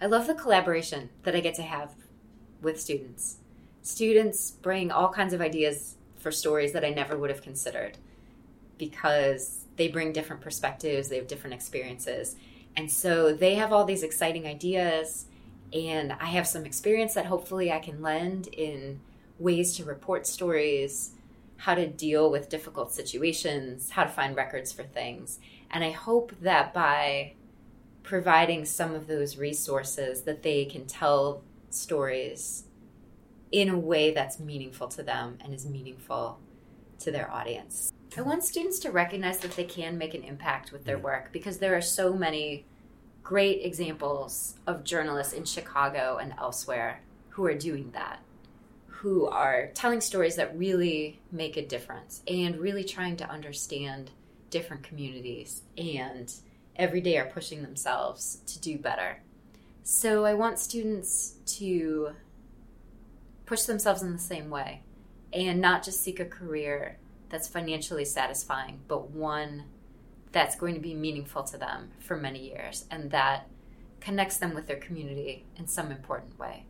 I love the collaboration that I get to have with students. Students bring all kinds of ideas for stories that I never would have considered because they bring different perspectives, they have different experiences. And so they have all these exciting ideas, and I have some experience that hopefully I can lend in ways to report stories, how to deal with difficult situations, how to find records for things. And I hope that by providing some of those resources that they can tell stories in a way that's meaningful to them and is meaningful to their audience. I want students to recognize that they can make an impact with their work because there are so many great examples of journalists in Chicago and elsewhere who are doing that, who are telling stories that really make a difference and really trying to understand different communities and every day are pushing themselves to do better. So I want students to push themselves in the same way and not just seek a career that's financially satisfying, but one that's going to be meaningful to them for many years and that connects them with their community in some important way.